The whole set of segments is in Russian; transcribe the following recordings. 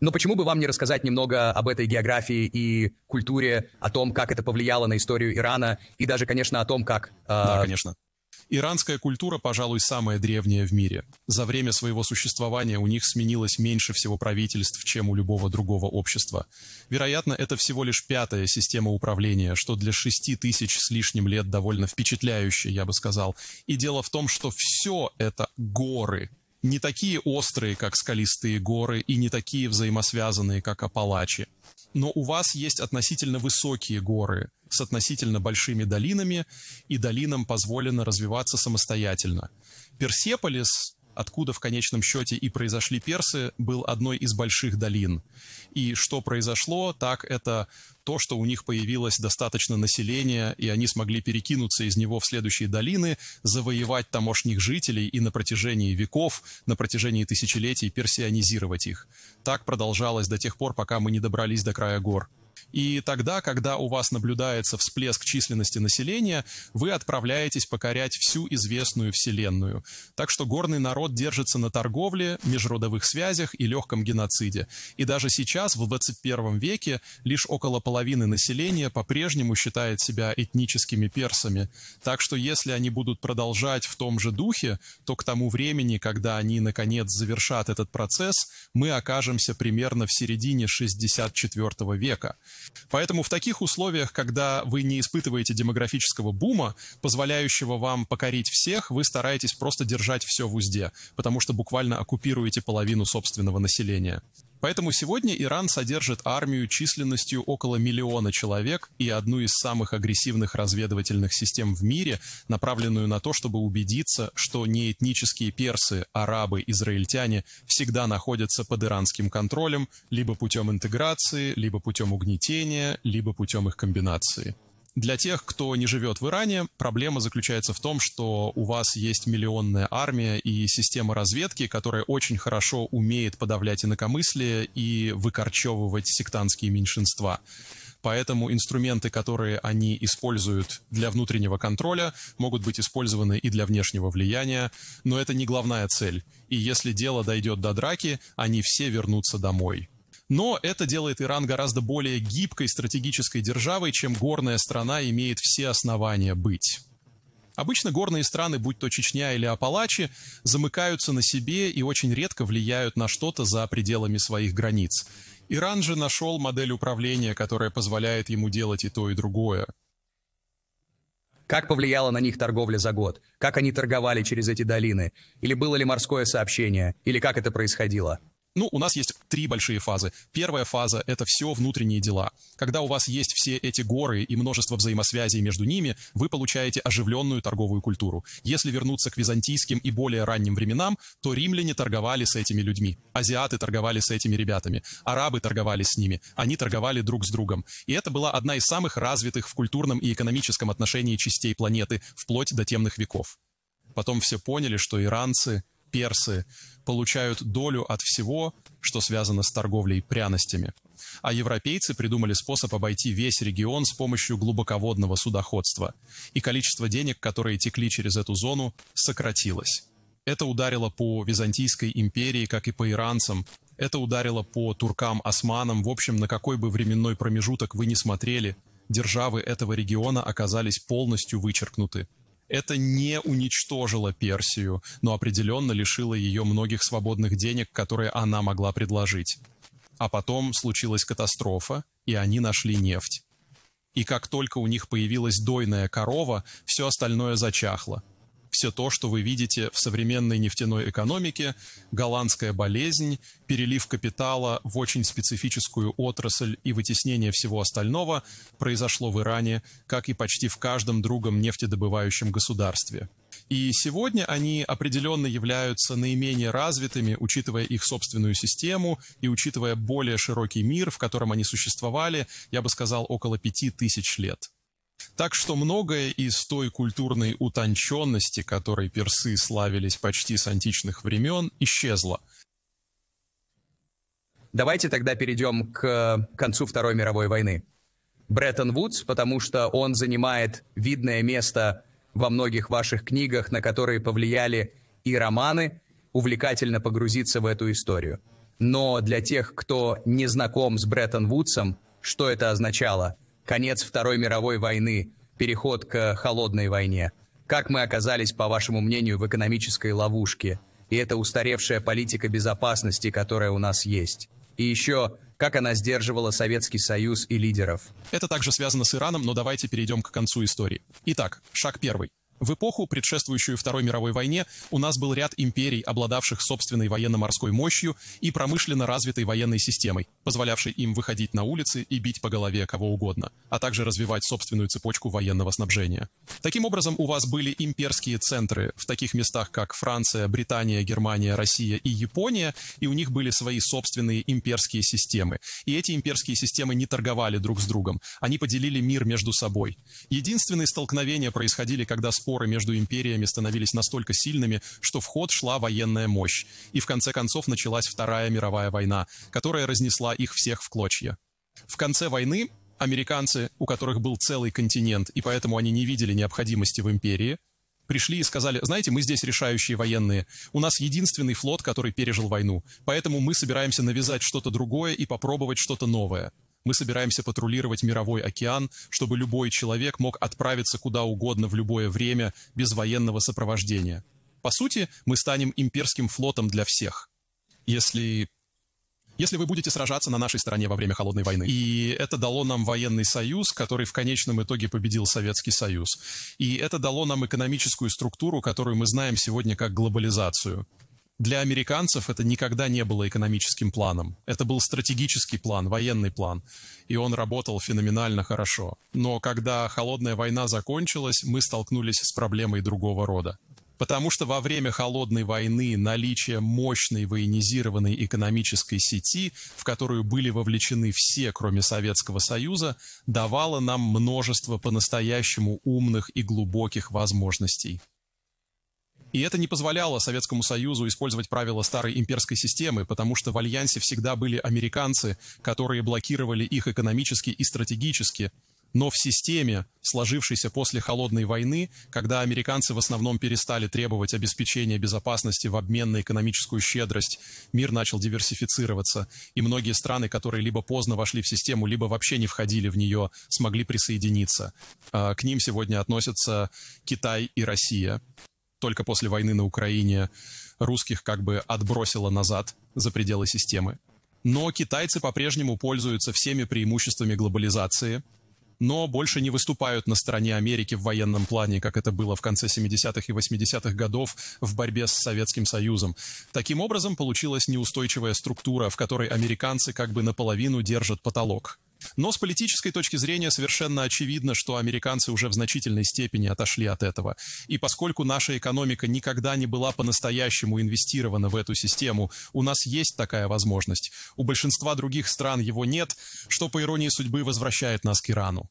Но почему бы вам не рассказать немного об этой географии и культуре, о том, как это повлияло на историю Ирана, и даже, конечно, о том, как... Э... Да, конечно. Иранская культура, пожалуй, самая древняя в мире. За время своего существования у них сменилось меньше всего правительств, чем у любого другого общества. Вероятно, это всего лишь пятая система управления, что для шести тысяч с лишним лет довольно впечатляюще, я бы сказал. И дело в том, что все это горы, не такие острые, как скалистые горы, и не такие взаимосвязанные, как Апалачи. Но у вас есть относительно высокие горы с относительно большими долинами, и долинам позволено развиваться самостоятельно. Персеполис откуда в конечном счете и произошли персы, был одной из больших долин. И что произошло, так это то, что у них появилось достаточно населения, и они смогли перекинуться из него в следующие долины, завоевать тамошних жителей и на протяжении веков, на протяжении тысячелетий персионизировать их. Так продолжалось до тех пор, пока мы не добрались до края гор. И тогда, когда у вас наблюдается всплеск численности населения, вы отправляетесь покорять всю известную Вселенную. Так что горный народ держится на торговле, межродовых связях и легком геноциде. И даже сейчас, в 21 веке, лишь около половины населения по-прежнему считает себя этническими персами. Так что если они будут продолжать в том же духе, то к тому времени, когда они наконец завершат этот процесс, мы окажемся примерно в середине 64 века. Поэтому в таких условиях, когда вы не испытываете демографического бума, позволяющего вам покорить всех, вы стараетесь просто держать все в узде, потому что буквально оккупируете половину собственного населения. Поэтому сегодня Иран содержит армию численностью около миллиона человек и одну из самых агрессивных разведывательных систем в мире, направленную на то, чтобы убедиться, что не этнические персы, арабы, израильтяне всегда находятся под иранским контролем либо путем интеграции, либо путем угнетения, либо путем их комбинации. Для тех, кто не живет в Иране, проблема заключается в том, что у вас есть миллионная армия и система разведки, которая очень хорошо умеет подавлять инакомыслие и выкорчевывать сектантские меньшинства. Поэтому инструменты, которые они используют для внутреннего контроля, могут быть использованы и для внешнего влияния, но это не главная цель. И если дело дойдет до драки, они все вернутся домой. Но это делает Иран гораздо более гибкой стратегической державой, чем горная страна имеет все основания быть. Обычно горные страны, будь то Чечня или Апалачи, замыкаются на себе и очень редко влияют на что-то за пределами своих границ. Иран же нашел модель управления, которая позволяет ему делать и то, и другое. Как повлияла на них торговля за год? Как они торговали через эти долины? Или было ли морское сообщение? Или как это происходило? Ну, у нас есть три большие фазы. Первая фаза — это все внутренние дела. Когда у вас есть все эти горы и множество взаимосвязей между ними, вы получаете оживленную торговую культуру. Если вернуться к византийским и более ранним временам, то римляне торговали с этими людьми, азиаты торговали с этими ребятами, арабы торговали с ними, они торговали друг с другом. И это была одна из самых развитых в культурном и экономическом отношении частей планеты, вплоть до темных веков. Потом все поняли, что иранцы персы получают долю от всего, что связано с торговлей пряностями. А европейцы придумали способ обойти весь регион с помощью глубоководного судоходства. И количество денег, которые текли через эту зону, сократилось. Это ударило по Византийской империи, как и по иранцам. Это ударило по туркам-османам. В общем, на какой бы временной промежуток вы ни смотрели, державы этого региона оказались полностью вычеркнуты. Это не уничтожило Персию, но определенно лишило ее многих свободных денег, которые она могла предложить. А потом случилась катастрофа, и они нашли нефть. И как только у них появилась дойная корова, все остальное зачахло все то, что вы видите в современной нефтяной экономике, голландская болезнь, перелив капитала в очень специфическую отрасль и вытеснение всего остального произошло в Иране, как и почти в каждом другом нефтедобывающем государстве. И сегодня они определенно являются наименее развитыми, учитывая их собственную систему и учитывая более широкий мир, в котором они существовали, я бы сказал, около пяти тысяч лет. Так что многое из той культурной утонченности, которой персы славились почти с античных времен, исчезло. Давайте тогда перейдем к концу Второй мировой войны. Бреттон Вудс, потому что он занимает видное место во многих ваших книгах, на которые повлияли и романы, увлекательно погрузиться в эту историю. Но для тех, кто не знаком с Бреттон-Вудсом, что это означало? Конец Второй мировой войны, переход к холодной войне. Как мы оказались, по вашему мнению, в экономической ловушке? И это устаревшая политика безопасности, которая у нас есть. И еще, как она сдерживала Советский Союз и лидеров. Это также связано с Ираном, но давайте перейдем к концу истории. Итак, шаг первый. В эпоху, предшествующую Второй мировой войне, у нас был ряд империй, обладавших собственной военно-морской мощью и промышленно развитой военной системой, позволявшей им выходить на улицы и бить по голове кого угодно, а также развивать собственную цепочку военного снабжения. Таким образом, у вас были имперские центры в таких местах, как Франция, Британия, Германия, Россия и Япония, и у них были свои собственные имперские системы. И эти имперские системы не торговали друг с другом, они поделили мир между собой. Единственные столкновения происходили, когда споры между империями становились настолько сильными, что в ход шла военная мощь. И в конце концов началась Вторая мировая война, которая разнесла их всех в клочья. В конце войны американцы, у которых был целый континент, и поэтому они не видели необходимости в империи, пришли и сказали, знаете, мы здесь решающие военные, у нас единственный флот, который пережил войну, поэтому мы собираемся навязать что-то другое и попробовать что-то новое. Мы собираемся патрулировать мировой океан, чтобы любой человек мог отправиться куда угодно в любое время без военного сопровождения. По сути, мы станем имперским флотом для всех. Если если вы будете сражаться на нашей стороне во время Холодной войны. И это дало нам военный союз, который в конечном итоге победил Советский Союз. И это дало нам экономическую структуру, которую мы знаем сегодня как глобализацию. Для американцев это никогда не было экономическим планом. Это был стратегический план, военный план. И он работал феноменально хорошо. Но когда холодная война закончилась, мы столкнулись с проблемой другого рода. Потому что во время холодной войны наличие мощной военизированной экономической сети, в которую были вовлечены все, кроме Советского Союза, давало нам множество по-настоящему умных и глубоких возможностей. И это не позволяло Советскому Союзу использовать правила старой имперской системы, потому что в Альянсе всегда были американцы, которые блокировали их экономически и стратегически. Но в системе, сложившейся после Холодной войны, когда американцы в основном перестали требовать обеспечения безопасности в обмен на экономическую щедрость, мир начал диверсифицироваться, и многие страны, которые либо поздно вошли в систему, либо вообще не входили в нее, смогли присоединиться. А, к ним сегодня относятся Китай и Россия только после войны на Украине русских как бы отбросило назад за пределы системы. Но китайцы по-прежнему пользуются всеми преимуществами глобализации, но больше не выступают на стороне Америки в военном плане, как это было в конце 70-х и 80-х годов в борьбе с Советским Союзом. Таким образом, получилась неустойчивая структура, в которой американцы как бы наполовину держат потолок. Но с политической точки зрения совершенно очевидно, что американцы уже в значительной степени отошли от этого. И поскольку наша экономика никогда не была по-настоящему инвестирована в эту систему, у нас есть такая возможность. У большинства других стран его нет, что по иронии судьбы возвращает нас к Ирану.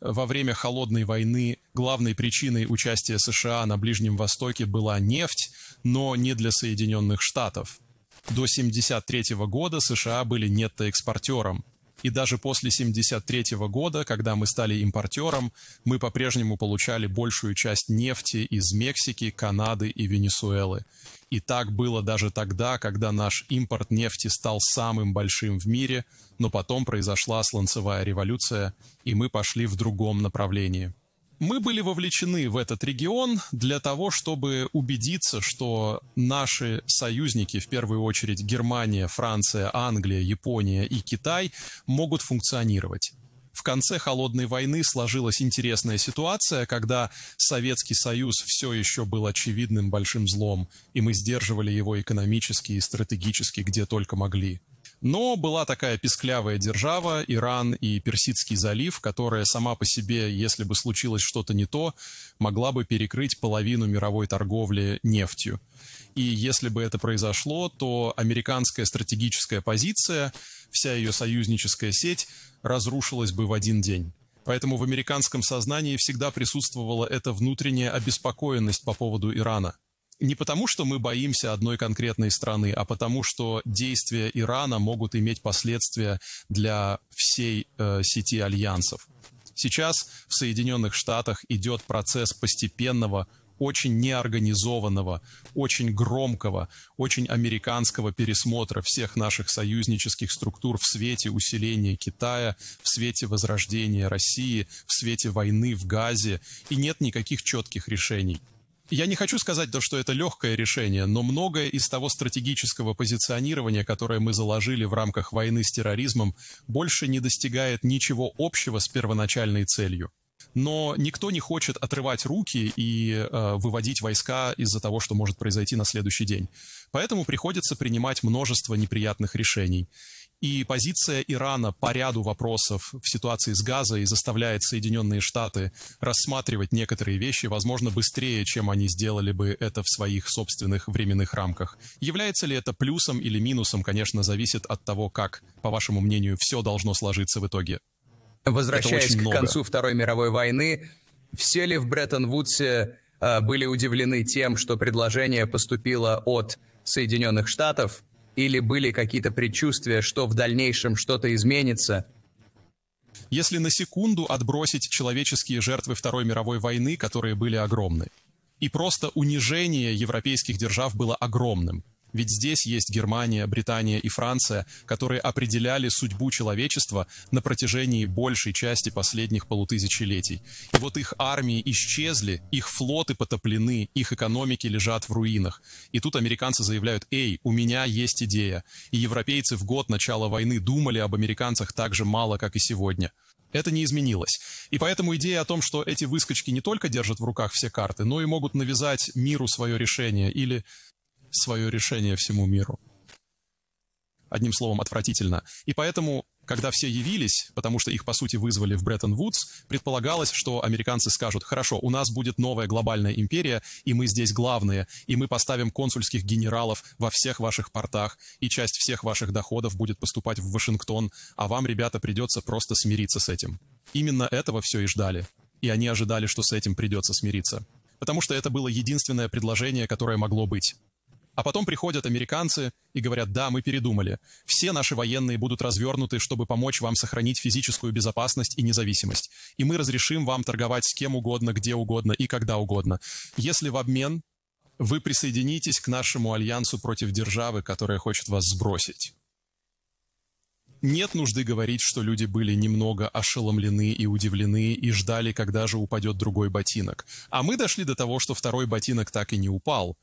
Во время холодной войны главной причиной участия США на Ближнем Востоке была нефть, но не для Соединенных Штатов. До 1973 года США были нетто-экспортером. И даже после 1973 года, когда мы стали импортером, мы по-прежнему получали большую часть нефти из Мексики, Канады и Венесуэлы. И так было даже тогда, когда наш импорт нефти стал самым большим в мире, но потом произошла сланцевая революция, и мы пошли в другом направлении. Мы были вовлечены в этот регион для того, чтобы убедиться, что наши союзники, в первую очередь Германия, Франция, Англия, Япония и Китай, могут функционировать. В конце Холодной войны сложилась интересная ситуация, когда Советский Союз все еще был очевидным большим злом, и мы сдерживали его экономически и стратегически где только могли. Но была такая песклявая держава, Иран и Персидский залив, которая сама по себе, если бы случилось что-то не то, могла бы перекрыть половину мировой торговли нефтью. И если бы это произошло, то американская стратегическая позиция, вся ее союзническая сеть разрушилась бы в один день. Поэтому в американском сознании всегда присутствовала эта внутренняя обеспокоенность по поводу Ирана – не потому, что мы боимся одной конкретной страны, а потому, что действия Ирана могут иметь последствия для всей э, сети альянсов. Сейчас в Соединенных Штатах идет процесс постепенного очень неорганизованного, очень громкого, очень американского пересмотра всех наших союзнических структур в свете усиления Китая, в свете возрождения России, в свете войны в Газе, и нет никаких четких решений. Я не хочу сказать, то, что это легкое решение, но многое из того стратегического позиционирования, которое мы заложили в рамках войны с терроризмом, больше не достигает ничего общего с первоначальной целью. Но никто не хочет отрывать руки и э, выводить войска из-за того, что может произойти на следующий день. Поэтому приходится принимать множество неприятных решений. И позиция Ирана по ряду вопросов в ситуации с Газой заставляет Соединенные Штаты рассматривать некоторые вещи, возможно, быстрее, чем они сделали бы это в своих собственных временных рамках. Является ли это плюсом или минусом, конечно, зависит от того, как, по вашему мнению, все должно сложиться в итоге. Возвращаясь к много. концу Второй мировой войны, все ли в Бреттон-Вудсе э, были удивлены тем, что предложение поступило от Соединенных Штатов, или были какие-то предчувствия, что в дальнейшем что-то изменится? Если на секунду отбросить человеческие жертвы Второй мировой войны, которые были огромны, и просто унижение европейских держав было огромным, ведь здесь есть Германия, Британия и Франция, которые определяли судьбу человечества на протяжении большей части последних полутысячелетий. И вот их армии исчезли, их флоты потоплены, их экономики лежат в руинах. И тут американцы заявляют, эй, у меня есть идея. И европейцы в год начала войны думали об американцах так же мало, как и сегодня. Это не изменилось. И поэтому идея о том, что эти выскочки не только держат в руках все карты, но и могут навязать миру свое решение или свое решение всему миру. Одним словом, отвратительно. И поэтому, когда все явились, потому что их, по сути, вызвали в Бреттон-Вудс, предполагалось, что американцы скажут, хорошо, у нас будет новая глобальная империя, и мы здесь главные, и мы поставим консульских генералов во всех ваших портах, и часть всех ваших доходов будет поступать в Вашингтон, а вам, ребята, придется просто смириться с этим. Именно этого все и ждали. И они ожидали, что с этим придется смириться. Потому что это было единственное предложение, которое могло быть. А потом приходят американцы и говорят, да, мы передумали. Все наши военные будут развернуты, чтобы помочь вам сохранить физическую безопасность и независимость. И мы разрешим вам торговать с кем угодно, где угодно и когда угодно. Если в обмен вы присоединитесь к нашему альянсу против державы, которая хочет вас сбросить. Нет нужды говорить, что люди были немного ошеломлены и удивлены и ждали, когда же упадет другой ботинок. А мы дошли до того, что второй ботинок так и не упал.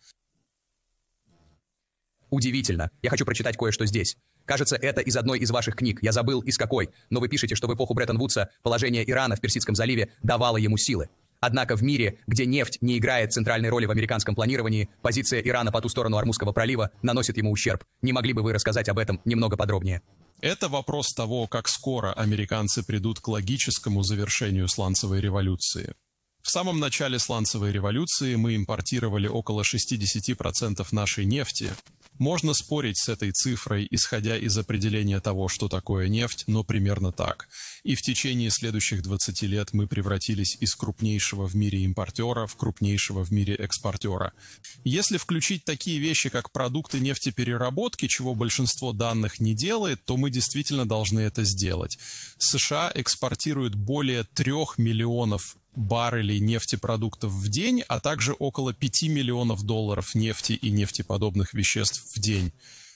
Удивительно. Я хочу прочитать кое-что здесь. Кажется, это из одной из ваших книг. Я забыл, из какой. Но вы пишете, что в эпоху Бреттон-Вудса положение Ирана в Персидском заливе давало ему силы. Однако в мире, где нефть не играет центральной роли в американском планировании, позиция Ирана по ту сторону Армузского пролива наносит ему ущерб. Не могли бы вы рассказать об этом немного подробнее? Это вопрос того, как скоро американцы придут к логическому завершению сланцевой революции. В самом начале сланцевой революции мы импортировали около 60% нашей нефти, можно спорить с этой цифрой, исходя из определения того, что такое нефть, но примерно так. И в течение следующих 20 лет мы превратились из крупнейшего в мире импортера в крупнейшего в мире экспортера. Если включить такие вещи, как продукты нефтепереработки, чего большинство данных не делает, то мы действительно должны это сделать. США экспортируют более 3 миллионов баррелей нефтепродуктов в день, а также около 5 миллионов долларов нефти и нефтеподобных веществ в день.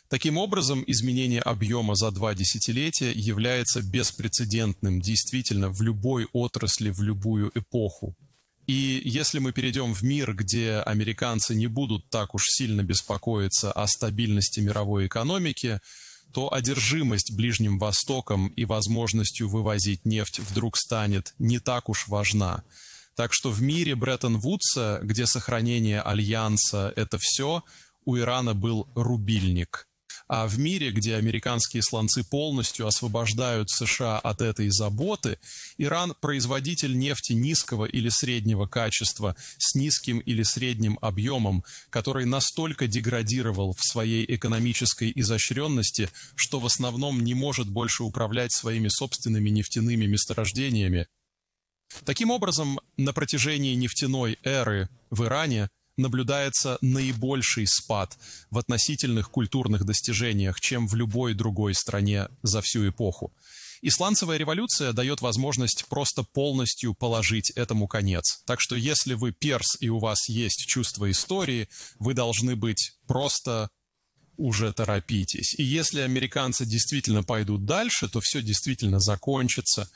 Таким образом, изменение объема за два десятилетия является беспрецедентным действительно в любой отрасли, в любую эпоху. И если мы перейдем в мир, где американцы не будут так уж сильно беспокоиться о стабильности мировой экономики, то одержимость Ближним Востоком и возможностью вывозить нефть вдруг станет не так уж важна. Так что в мире Бреттон-Вудса, где сохранение альянса – это все, у Ирана был рубильник – а в мире, где американские слонцы полностью освобождают США от этой заботы, Иран – производитель нефти низкого или среднего качества с низким или средним объемом, который настолько деградировал в своей экономической изощренности, что в основном не может больше управлять своими собственными нефтяными месторождениями. Таким образом, на протяжении нефтяной эры в Иране наблюдается наибольший спад в относительных культурных достижениях, чем в любой другой стране за всю эпоху. Исландцевая революция дает возможность просто полностью положить этому конец. Так что если вы перс и у вас есть чувство истории, вы должны быть просто уже торопитесь. И если американцы действительно пойдут дальше, то все действительно закончится.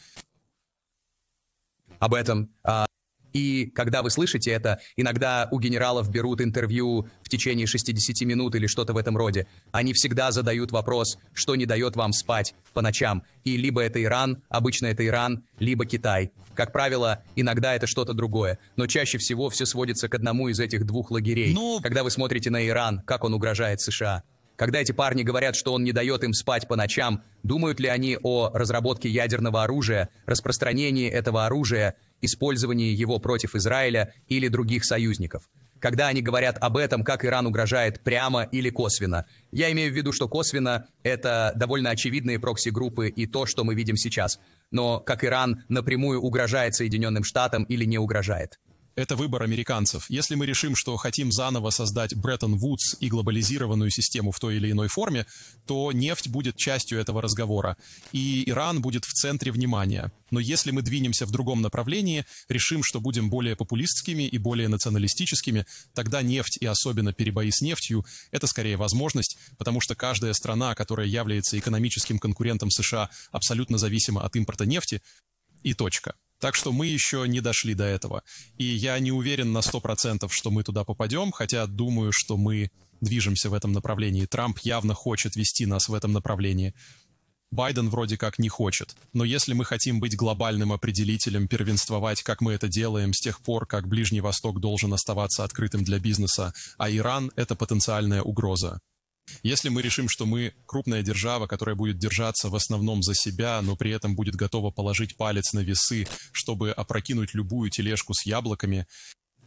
Об этом а, и когда вы слышите это, иногда у генералов берут интервью в течение 60 минут или что-то в этом роде. Они всегда задают вопрос, что не дает вам спать по ночам. И либо это Иран, обычно это Иран, либо Китай. Как правило, иногда это что-то другое. Но чаще всего все сводится к одному из этих двух лагерей. Ну... Когда вы смотрите на Иран, как он угрожает США. Когда эти парни говорят, что он не дает им спать по ночам, думают ли они о разработке ядерного оружия, распространении этого оружия использовании его против Израиля или других союзников. Когда они говорят об этом, как Иран угрожает прямо или косвенно. Я имею в виду, что косвенно это довольно очевидные прокси-группы и то, что мы видим сейчас. Но как Иран напрямую угрожает Соединенным Штатам или не угрожает. Это выбор американцев. Если мы решим, что хотим заново создать Бреттон-Вудс и глобализированную систему в той или иной форме, то нефть будет частью этого разговора, и Иран будет в центре внимания. Но если мы двинемся в другом направлении, решим, что будем более популистскими и более националистическими, тогда нефть и особенно перебои с нефтью – это скорее возможность, потому что каждая страна, которая является экономическим конкурентом США, абсолютно зависима от импорта нефти, и точка. Так что мы еще не дошли до этого. И я не уверен на 100%, что мы туда попадем, хотя думаю, что мы движемся в этом направлении. Трамп явно хочет вести нас в этом направлении. Байден вроде как не хочет. Но если мы хотим быть глобальным определителем, первенствовать, как мы это делаем с тех пор, как Ближний Восток должен оставаться открытым для бизнеса, а Иран — это потенциальная угроза. Если мы решим, что мы крупная держава, которая будет держаться в основном за себя, но при этом будет готова положить палец на весы, чтобы опрокинуть любую тележку с яблоками,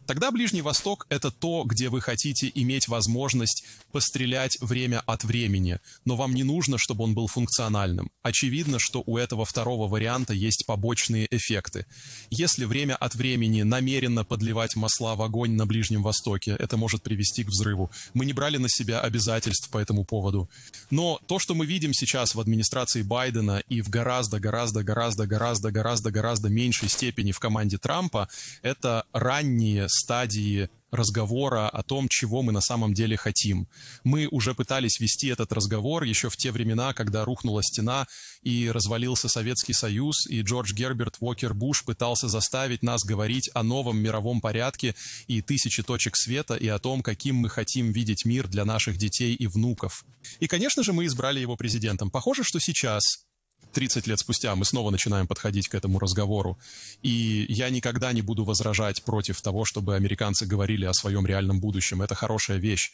Тогда Ближний Восток — это то, где вы хотите иметь возможность пострелять время от времени, но вам не нужно, чтобы он был функциональным. Очевидно, что у этого второго варианта есть побочные эффекты. Если время от времени намеренно подливать масла в огонь на Ближнем Востоке, это может привести к взрыву. Мы не брали на себя обязательств по этому поводу. Но то, что мы видим сейчас в администрации Байдена и в гораздо, гораздо, гораздо, гораздо, гораздо, гораздо меньшей степени в команде Трампа, это ранние стадии разговора о том, чего мы на самом деле хотим. Мы уже пытались вести этот разговор еще в те времена, когда рухнула стена и развалился Советский Союз, и Джордж Герберт Уокер Буш пытался заставить нас говорить о новом мировом порядке и тысячи точек света, и о том, каким мы хотим видеть мир для наших детей и внуков. И, конечно же, мы избрали его президентом. Похоже, что сейчас 30 лет спустя мы снова начинаем подходить к этому разговору. И я никогда не буду возражать против того, чтобы американцы говорили о своем реальном будущем. Это хорошая вещь.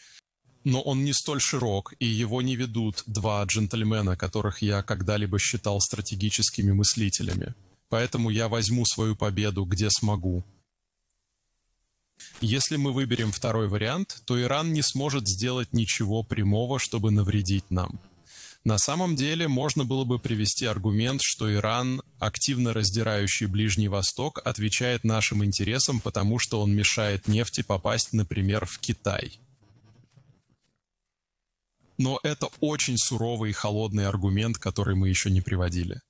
Но он не столь широк, и его не ведут два джентльмена, которых я когда-либо считал стратегическими мыслителями. Поэтому я возьму свою победу, где смогу. Если мы выберем второй вариант, то Иран не сможет сделать ничего прямого, чтобы навредить нам. На самом деле можно было бы привести аргумент, что Иран, активно раздирающий Ближний Восток, отвечает нашим интересам, потому что он мешает нефти попасть, например, в Китай. Но это очень суровый и холодный аргумент, который мы еще не приводили.